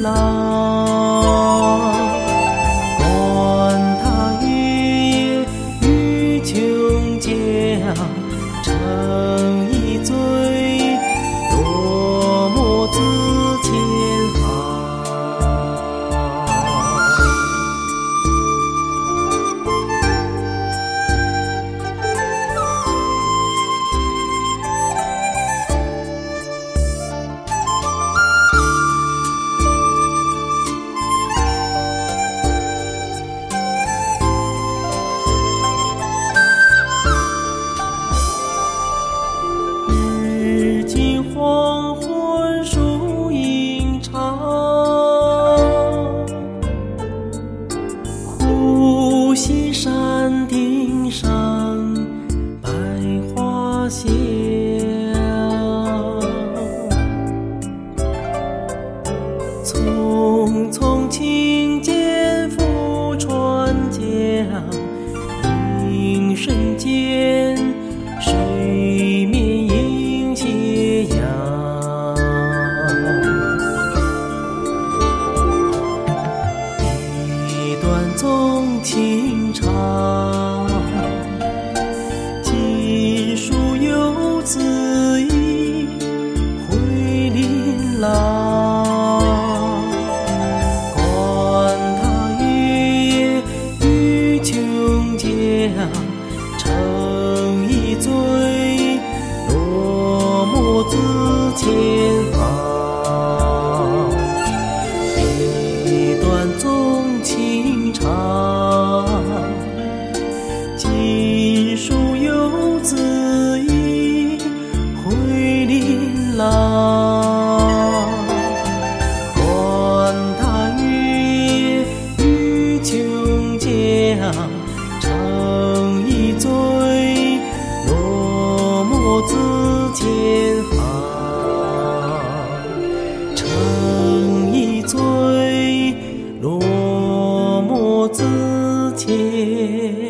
Là 山顶上百花香。匆匆轻成一醉落寞自千行一段纵情长锦书犹自忆回琳琅管他月与琼浆自千行。成一醉，落寞自遣